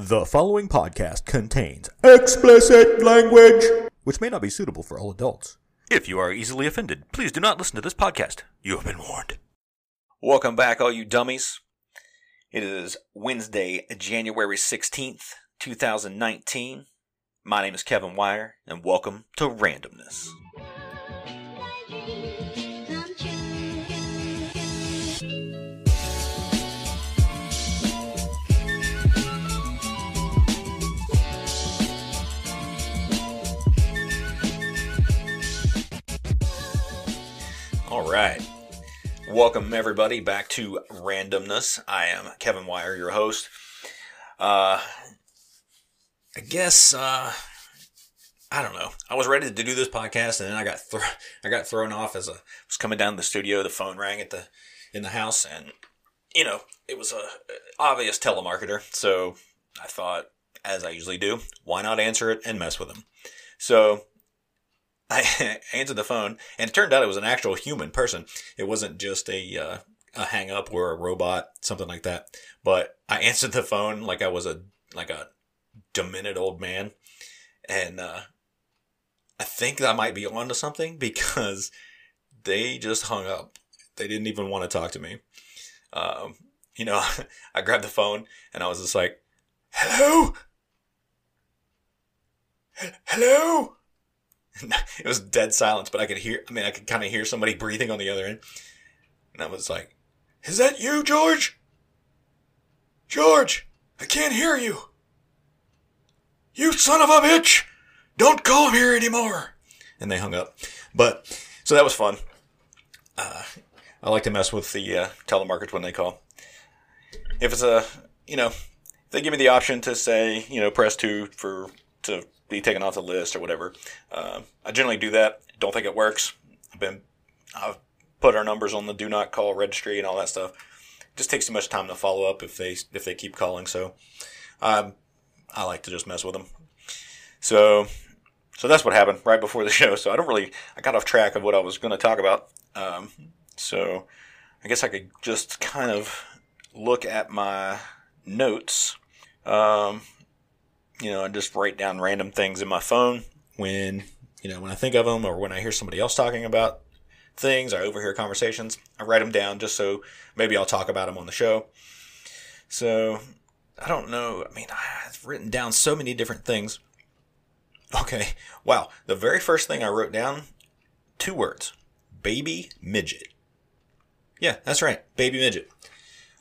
The following podcast contains explicit language, which may not be suitable for all adults. If you are easily offended, please do not listen to this podcast. You have been warned. Welcome back, all you dummies. It is Wednesday, January 16th, 2019. My name is Kevin Wire, and welcome to Randumbness. All right. Welcome, everybody, back to Randumbness. I am Kevin Wire, your host. Uh, I guess, uh, I don't know. I was ready to do this podcast, and then I got I got thrown off as I was coming down the studio. The phone rang at the in the house, and you know it was a obvious telemarketer. So I thought, as I usually do, why not answer it and mess with him? So I answered the phone, and it turned out it was an actual human person. It wasn't just a uh, a hang up or a robot, something like that. But I answered the phone like I was a like a demented old man, and uh, I think I might be onto something because they just hung up. They didn't even want to talk to me. Um, you know, I grabbed the phone and I was just like, "Hello, hello." it was dead silence, but I could hear. I mean, I could kind of hear somebody breathing on the other end, and I was like, "Is that you, George? George, I can't hear you. You son of a bitch! Don't call here anymore." And they hung up. But so that was fun. Uh, I like to mess with the uh, telemarketers when they call. If it's a, you know, they give me the option to say, you know, press two for to be taken off the list or whatever. Uh, I generally do that. Don't think it works. I've been I've put our numbers on the do not call registry and all that stuff. Just takes too much time to follow up if they if they keep calling. So um, I like to just mess with them. So so that's what happened right before the show. So I don't really I got off track of what I was going to talk about. Um, so I guess I could just kind of look at my notes. Um, you know, I just write down random things in my phone when, you know, when I think of them or when I hear somebody else talking about things, I overhear conversations, I write them down just so maybe I'll talk about them on the show. So, I don't know. I mean, I've written down so many different things. Okay, wow. The very first thing I wrote down, two words baby midget. Yeah, that's right, baby midget.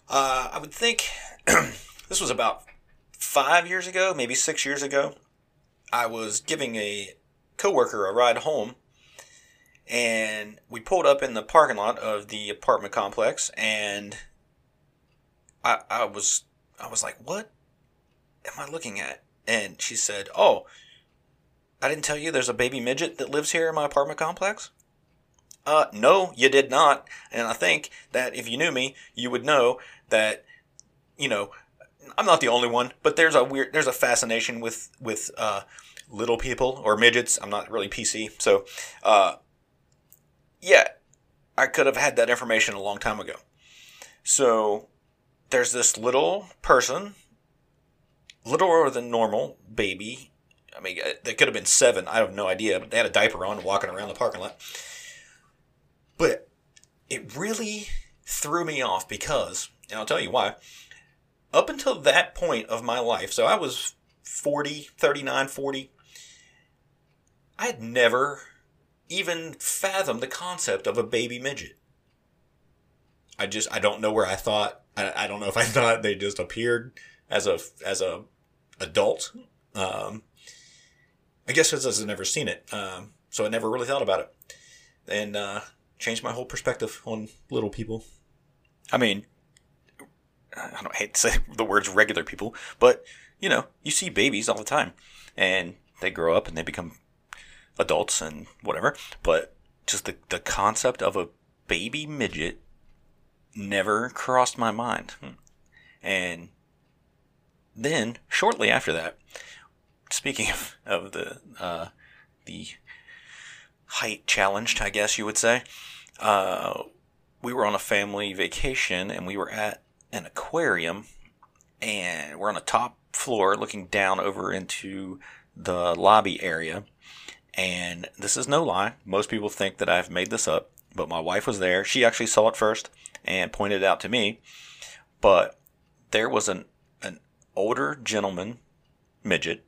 Uh, I would think this was about five years ago, maybe six years ago, I was giving a coworker a ride home, and we pulled up in the parking lot of the apartment complex, and I, I was I was like, "What am I looking at?" And she said, "Oh, I didn't tell you there's a baby midget that lives here in my apartment complex." Uh, no, you did not. And I think that if you knew me, you would know that, you know, I'm not the only one, but there's a weird, there's a fascination with with uh, little people or midgets. I'm not really PC, so uh, yeah, I could have had that information a long time ago. So there's this little person, littler than normal baby. I mean, uh, they could have been seven. I have no idea, but they had a diaper on, walking around the parking lot. But it really threw me off because, and I'll tell you why up until that point of my life, so I was 40, 39, 40, I had never even fathomed the concept of a baby midget. I just, I don't know where I thought, I, I don't know if I thought they just appeared as a, as a adult. Um, I guess because I've never seen it. Um, so I never really thought about it. And, uh, changed my whole perspective on little people. I mean, I don't hate to say the words regular people, but you know, you see babies all the time and they grow up and they become adults and whatever. But just the, the concept of a baby midget never crossed my mind. And then shortly after that, speaking of, of the, uh, the height challenged, I guess you would say, uh, we were on a family vacation and we were at an aquarium and we're on the top floor looking down over into the lobby area. And this is no lie. Most people think that I've made this up, but my wife was there. She actually saw it first and pointed it out to me. But there was an, an older gentleman midget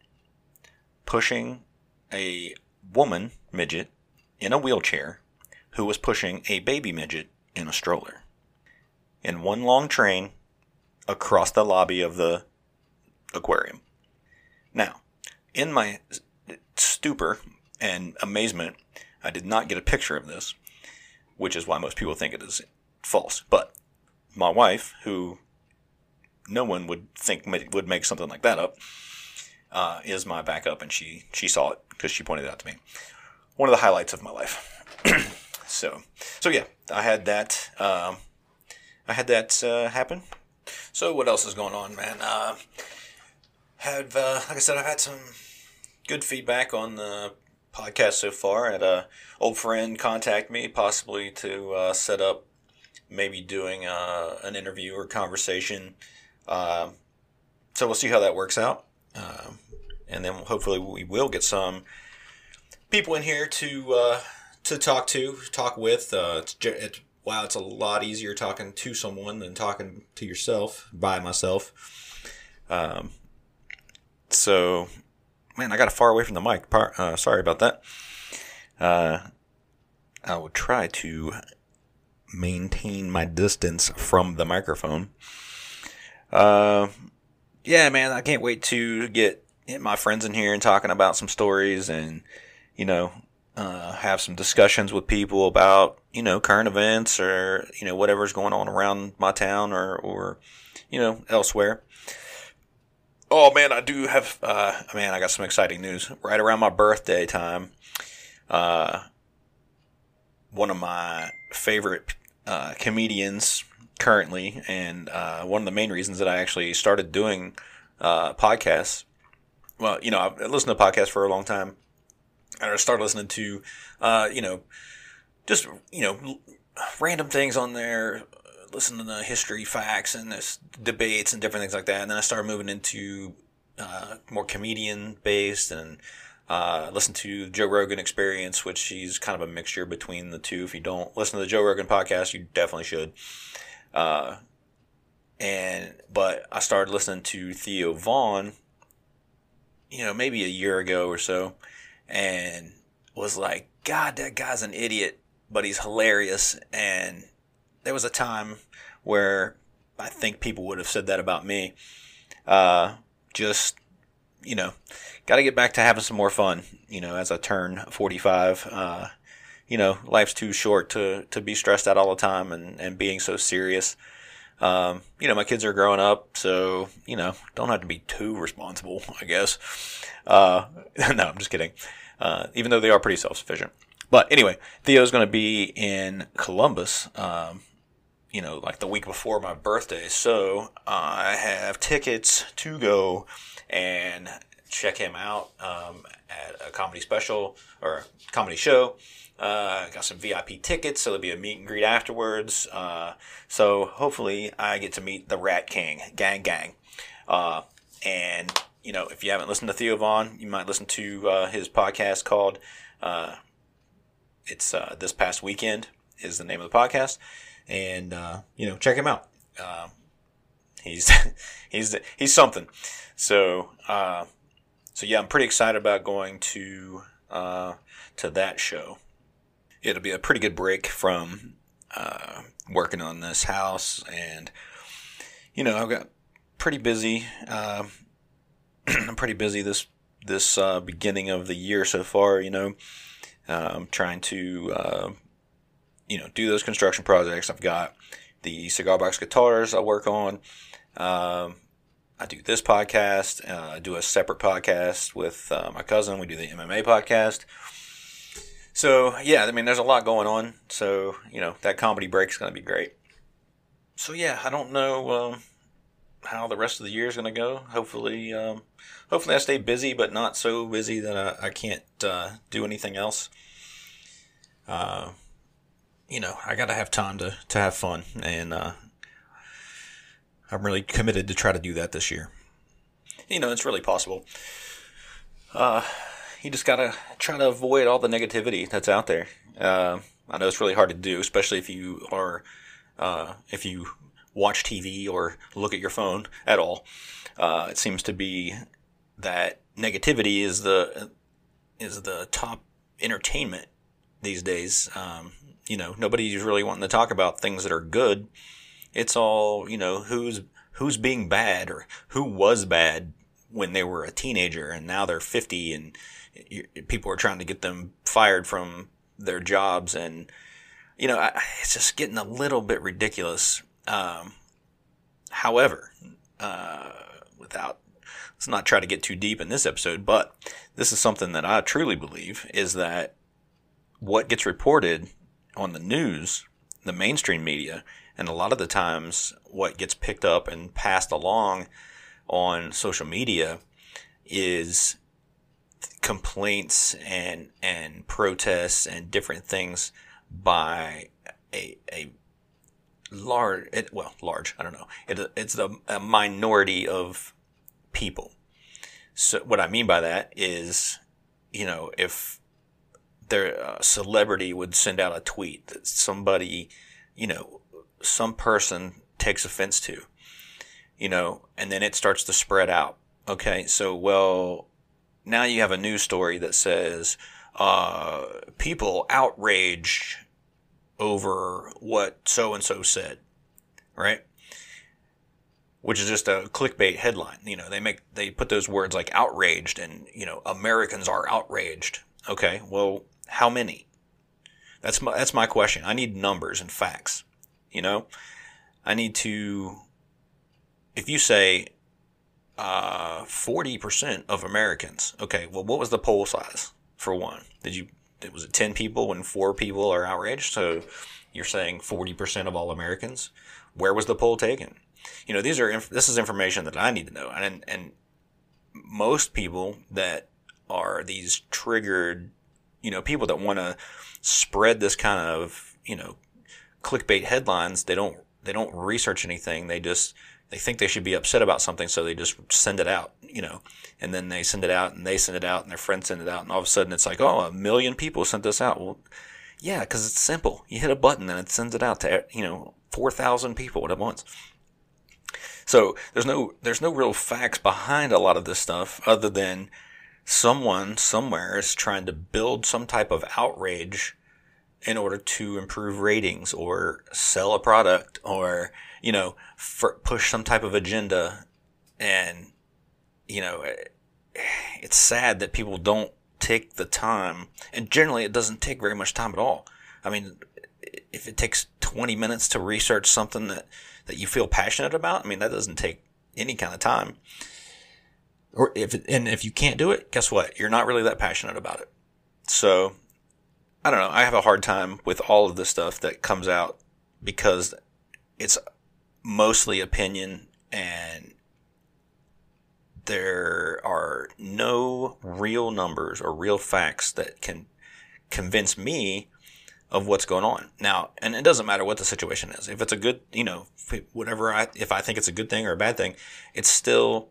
pushing a woman midget in a wheelchair who was pushing a baby midget in a stroller. In one long train across the lobby of the aquarium. Now, in my stupor and amazement, I did not get a picture of this, which is why most people think it is false. But my wife, who no one would think would make something like that up, uh, is my backup, and she she saw it because she pointed it out to me. One of the highlights of my life. so so yeah, I had that. Um, I had that uh, happen. So what else is going on, man? Uh, have uh, like I said, I've had some good feedback on the podcast so far. I had a old friend contact me, possibly to uh, set up maybe doing uh, an interview or conversation. Uh, so we'll see how that works out, uh, and then hopefully we will get some people in here to uh, to talk to, talk with. Uh, it's, it's wow, it's a lot easier talking to someone than talking to yourself by myself. Um, so, man, I got far away from the mic. Uh, sorry about that. Uh, I will try to maintain my distance from the microphone. Uh, yeah, man, I can't wait to get my friends in here and talking about some stories and, you know, uh, have some discussions with people about, you know, current events or, you know, whatever's going on around my town or, or, you know, elsewhere. Oh man, I do have, uh, man, I got some exciting news. Right around my birthday time, uh, one of my favorite uh, comedians currently, and uh, one of the main reasons that I actually started doing uh, podcasts. Well, you know, I've listened to podcasts for a long time, and I started listening to, uh, you know, just you know, random things on there, listening to the history facts and this debates and different things like that. And then I started moving into uh, more comedian based and uh, listen to Joe Rogan Experience, which he's kind of a mixture between the two. If you don't listen to the Joe Rogan podcast, you definitely should. Uh, and but I started listening to Theo Von, you know, maybe a year ago or so, and was like, God, that guy's an idiot, but he's hilarious. And there was a time where I think people would have said that about me. Uh, just you know, got to get back to having some more fun. You know, as I turn 45, uh, you know, life's too short to, to be stressed out all the time and, and being so serious. Um, you know, my kids are growing up, so, you know, don't have to be too responsible, I guess. Uh, no, I'm just kidding. Uh, even though they are pretty self sufficient. But anyway, Theo's going to be in Columbus, um, you know, like the week before my birthday. So I have tickets to go and check him out um, at a comedy special or comedy show. Uh, got some VIP tickets, so there'll be a meet and greet afterwards. Uh, so hopefully, I get to meet the Rat King, gang, gang. Uh, and you know, if you haven't listened to Theo Von, you might listen to uh, his podcast called uh, "It's uh, This Past Weekend" is the name of the podcast, and you know, check him out. he's he's he's something. So so yeah, I'm pretty excited about going to to that show. It'll be a pretty good break from uh, working on this house, and you know I've got pretty busy. Uh, I'm pretty busy this this uh, beginning of the year so far. You know, I'm trying to uh, you know do those construction projects. I've got the cigar box guitars I work on. Um, I do this podcast. Uh, I do a separate podcast with uh, my cousin. We do the MMA podcast. So yeah, I mean, there's a lot going on. So you know, that comedy break is going to be great. So yeah, I don't know um, how the rest of the year is going to go. Hopefully, um, hopefully I stay busy, but not so busy that I, I can't uh, do anything else. Uh, you know, I got to have time to to have fun, and uh, I'm really committed to try to do that this year. you know, it's really possible. Uh, you just gotta try to avoid all the negativity that's out there. Uh, I know it's really hard to do, especially if you are, uh, if you watch TV or look at your phone at all. Uh, it seems to be that negativity is the is the top entertainment these days. Um, you know, nobody's really wanting to talk about things that are good. It's all you know who's who's being bad or who was bad when they were a teenager and now they're 50 and people are trying to get them fired from their jobs and you know it's just getting a little bit ridiculous um, however uh, without let's not try to get too deep in this episode but this is something that i truly believe is that what gets reported on the news the mainstream media and a lot of the times what gets picked up and passed along on social media is complaints and and protests and different things by a a large it, well large I don't know it, it's a, a minority of people. So what I mean by that is you know if their celebrity would send out a tweet that somebody you know some person takes offense to you know and then it starts to spread out okay so well now you have a news story that says uh, people outraged over what so and so said, right? Which is just a clickbait headline. You know, they make they put those words like outraged and you know Americans are outraged. Okay, well, how many? That's my that's my question. I need numbers and facts. You know, I need to. If you say uh, 40% of Americans. Okay, well, what was the poll size for one? Did you, was it 10 people when four people are outraged? So you're saying 40% of all Americans? Where was the poll taken? You know, these are, this is information that I need to know. And, and most people that are these triggered, you know, people that want to spread this kind of, you know, clickbait headlines, they don't, they don't research anything. They just, they think they should be upset about something, so they just send it out, you know, and then they send it out and they send it out and their friends send it out, and all of a sudden it's like, oh, a million people sent this out. Well, yeah, because it's simple. You hit a button and it sends it out to you know four thousand people at once. So there's no there's no real facts behind a lot of this stuff other than someone somewhere is trying to build some type of outrage in order to improve ratings or sell a product or you know push some type of agenda. And you know eh, it's sad that people don't take the time and generally it doesn't take very much time at all. I mean if it takes 20 minutes to research something that that you feel passionate about i mean that doesn't take any kind of time. Or if and if you can't do it guess what? You're not really that passionate about it. So I don't know. I have a hard time with all of the stuff that comes out because it's mostly opinion and there are no real numbers or real facts that can convince me of what's going on. Now, and it doesn't matter what the situation is. If it's a good, you know, whatever I, if I think it's a good thing or a bad thing, it's still,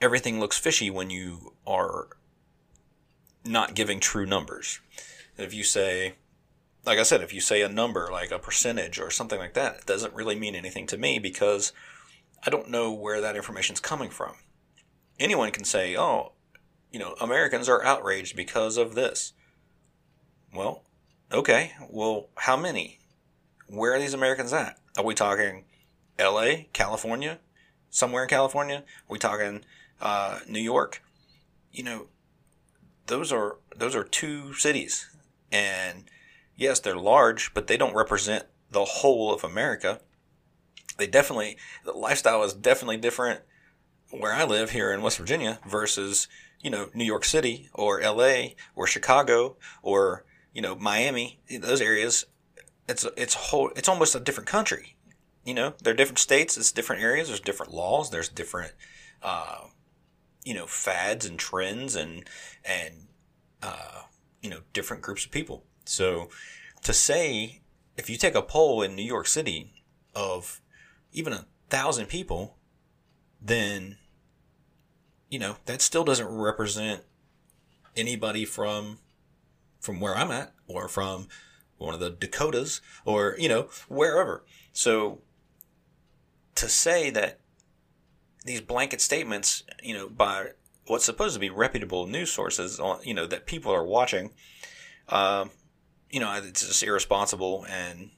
everything looks fishy when you are not giving true numbers. If you say, like I said, if you say a number like a percentage or something like that, it doesn't really mean anything to me because I don't know where that information is coming from. Anyone can say, oh, you know, Americans are outraged because of this. Well, okay. Well, how many? Where are these Americans at? Are we talking LA, California, somewhere in California? Are we talking uh, New York? You know, those are those are two cities and yes, they're large, but they don't represent the whole of America. They definitely, the lifestyle is definitely different where I live here in West Virginia versus, you know, New York City or LA or Chicago or, you know, Miami. Those areas, it's, it's whole, it's almost a different country. You know, they're different states, it's different areas, there's different laws, there's different, uh, you know, fads and trends and, and, uh, you know, different groups of people. So to say, if you take a poll in New York City of even a thousand people, then you know, that still doesn't represent anybody from from where I'm at or from one of the Dakotas or, you know, wherever. So to say that these blanket statements, you know, by what's supposed to be reputable news sources, you know, that people are watching, um, you know, it's just irresponsible, and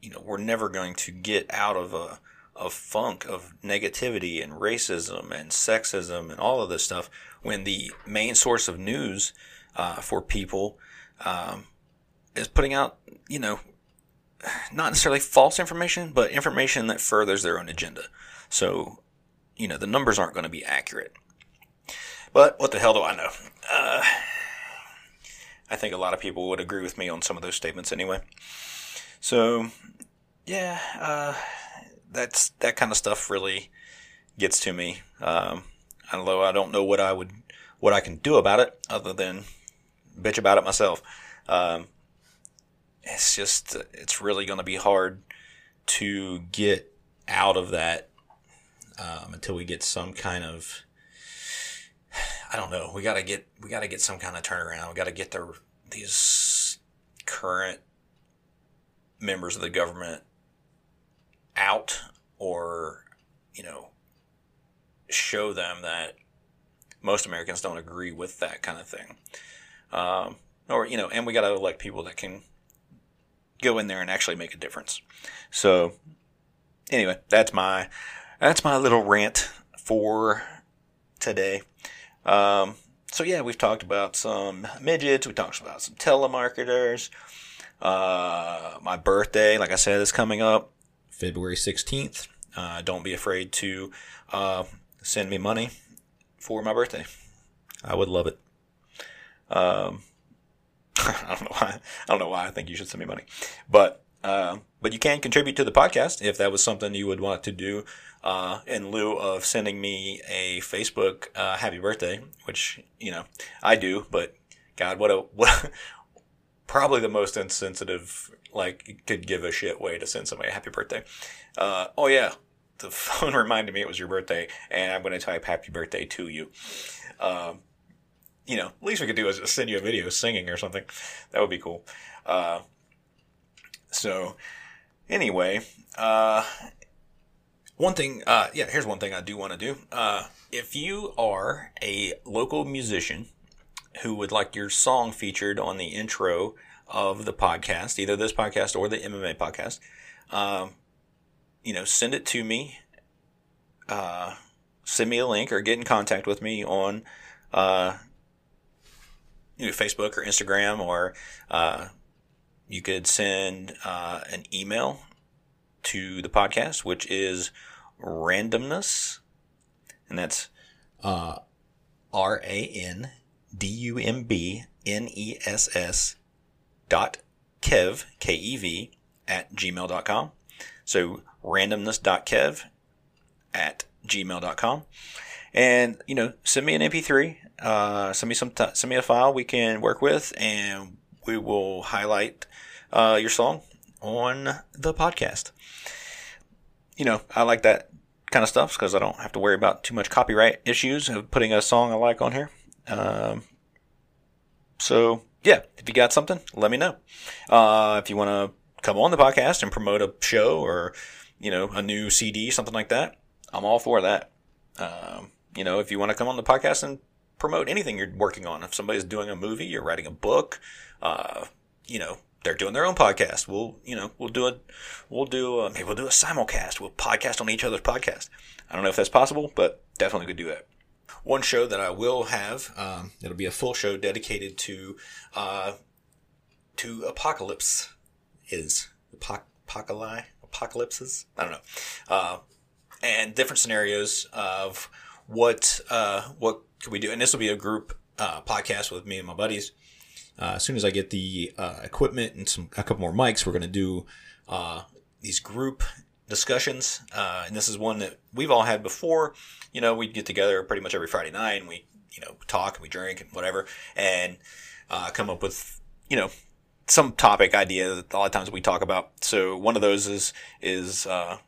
you know, we're never going to get out of a a funk of negativity and racism and sexism and all of this stuff when the main source of news uh, for people um, is putting out, you know, not necessarily false information, but information that furthers their own agenda. So, you know, the numbers aren't going to be accurate. But what the hell do I know? Uh, I think a lot of people would agree with me on some of those statements anyway. So, yeah, uh, that's that kind of stuff really gets to me. Um, although I don't know what I would, what I can do about it other than bitch about it myself. Um, it's just, it's really going to be hard to get out of that um, until we get some kind of I don't know. We got to get we got to get some kind of turnaround. We got to get the these current members of the government out, or you know, show them that most Americans don't agree with that kind of thing. Um, or you know, and we got to elect people that can go in there and actually make a difference. So, anyway, that's my that's my little rant for today. Um, so yeah, we've talked about some midgets. We talked about some telemarketers. Uh, my birthday, like I said, is coming up February 16th. Uh, don't be afraid to uh, send me money for my birthday. I would love it. Um, I don't know why. I don't know why I think you should send me money, but uh, but you can contribute to the podcast if that was something you would want to do uh, in lieu of sending me a Facebook uh, happy birthday, which you know I do. But God, what a what probably the most insensitive like could give a shit way to send somebody a happy birthday. Uh, oh yeah, the phone reminded me it was your birthday, and I'm going to type happy birthday to you. Um, you know, least we could do is send you a video singing or something. That would be cool. Uh, so, anyway, uh, one thing, uh, yeah, here's one thing I do want to do. Uh, if you are a local musician who would like your song featured on the intro of the podcast, either this podcast or the MMA podcast, um, you know, send it to me. Uh, send me a link or get in contact with me on uh, you know, Facebook or Instagram, or uh, you could send uh, an email to the podcast, which is randumbness, and that's uh, R A N D U M B N E S S dot kev, K E V, at gmail.com. So randumbness.kev at gmail.com. And, you know, send me an MP3, uh, send me some, t- send me a file we can work with, and we will highlight uh, your song on the podcast. You know, I like that kind of stuff because I don't have to worry about too much copyright issues of putting a song I like on here. Um, so yeah, if you got something, let me know. Uh, if you want to come on the podcast and promote a show or you know a new CD, something like that, I'm all for that. Um, you know, if you want to come on the podcast and promote anything you're working on, if somebody's doing a movie, you're writing a book, uh, you know, they're doing their own podcast. We'll, you know, we'll do it. We'll do a, maybe we'll do a simulcast. We'll podcast on each other's podcast. I don't know if that's possible, but definitely could do that. One show that I will have, um, it'll be a full show dedicated to, uh, to apocalypse is Apoc- apocalypse apocalypses. I don't know, uh, and different scenarios of what uh, what could we do. And this will be a group uh, podcast with me and my buddies uh, as soon as I get the uh, equipment and some a couple more mics, we're going to do uh, these group discussions. Uh, and this is one that we've all had before. You know, we'd get together pretty much every Friday night and we, you know, talk and we drink and whatever, and uh, come up with, you know, some topic idea that a lot of times we talk about. So one of those is is uh,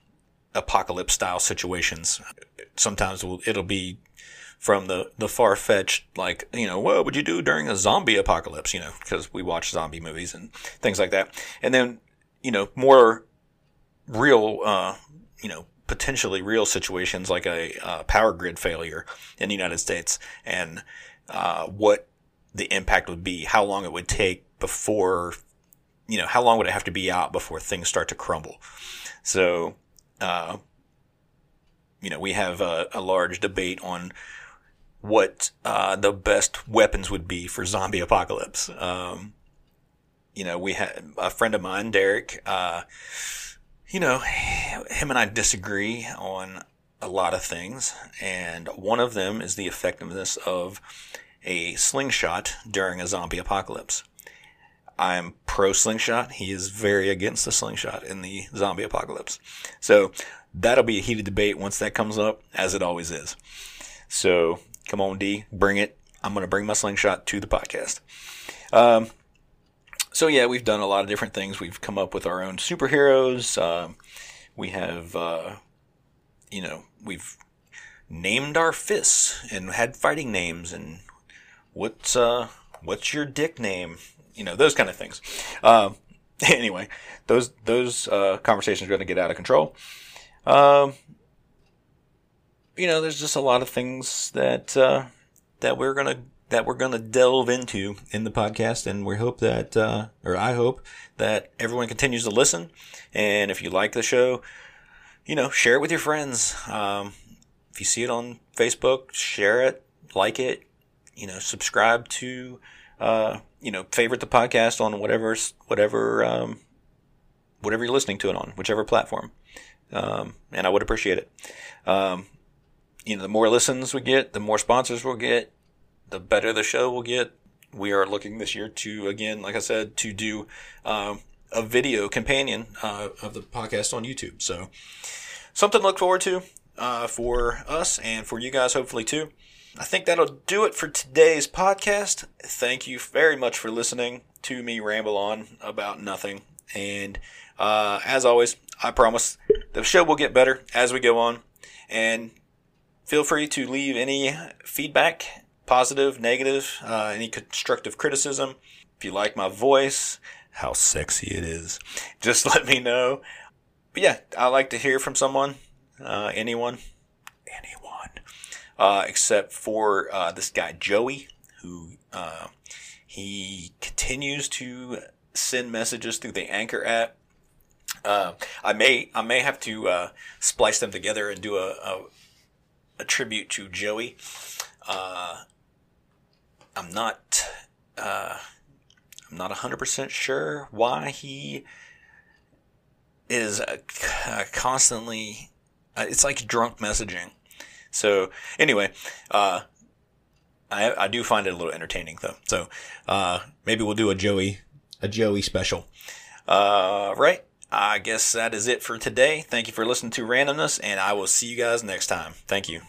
apocalypse style situations. Sometimes it'll be from the, the far fetched, like, you know, what would you do during a zombie apocalypse, you know, because we watch zombie movies and things like that. And then, you know, more real, uh, you know, potentially real situations like a uh, power grid failure in the United States and uh, what the impact would be, how long it would take before, you know, how long would it have to be out before things start to crumble. So, uh, you know, we have a, a large debate on what uh, the best weapons would be for zombie apocalypse. Um, you know, we had a friend of mine, Derek. Uh, you know, him and I disagree on a lot of things, and one of them is the effectiveness of a slingshot during a zombie apocalypse. I'm pro slingshot. He is very against the slingshot in the zombie apocalypse. So that'll be a heated debate once that comes up, as it always is. So Come on, D, bring it. I'm going to bring my slingshot to the podcast. Um, so yeah, we've done a lot of different things. We've come up with our own superheroes. Um, we have, uh, you know, we've named our fists and had fighting names and what's uh, what's your dick name? You know, those kind of things. Um, anyway, those those uh, conversations are going to get out of control. Um, you know, there's just a lot of things that uh, that we're gonna that we're gonna delve into in the podcast, and we hope that, uh, or I hope that everyone continues to listen. And if you like the show, you know, share it with your friends. Um, if you see it on Facebook, share it, like it. You know, subscribe to, uh, you know, favorite the podcast on whatever whatever um, whatever you're listening to it on, whichever platform. Um, and I would appreciate it. Um, you know, the more listens we get, the more sponsors we'll get, the better the show will get. We are looking this year to, again, like I said, to do um, a video companion uh, of the podcast on YouTube. So something to look forward to uh, for us and for you guys, hopefully, too. I think that'll do it for today's podcast. Thank you very much for listening to me ramble on about nothing. And uh, as always, I promise the show will get better as we go on. And Feel free to leave any feedback, positive, negative, uh, any constructive criticism. If you like my voice, how sexy it is, just let me know. But yeah, I like to hear from someone, uh, anyone, anyone, uh, except for uh, this guy Joey, who uh, he continues to send messages through the Anchor app. Uh, I may I may have to splice them together and do a, a a tribute to Joey. Uh, I'm not uh, I'm not 100% sure why he is uh, constantly uh, it's like drunk messaging. So anyway, uh, I, I do find it a little entertaining though. So uh, maybe we'll do a Joey a Joey special. Uh, right? I guess that is it for today. Thank you for listening to Randumbness, and I will see you guys next time. Thank you.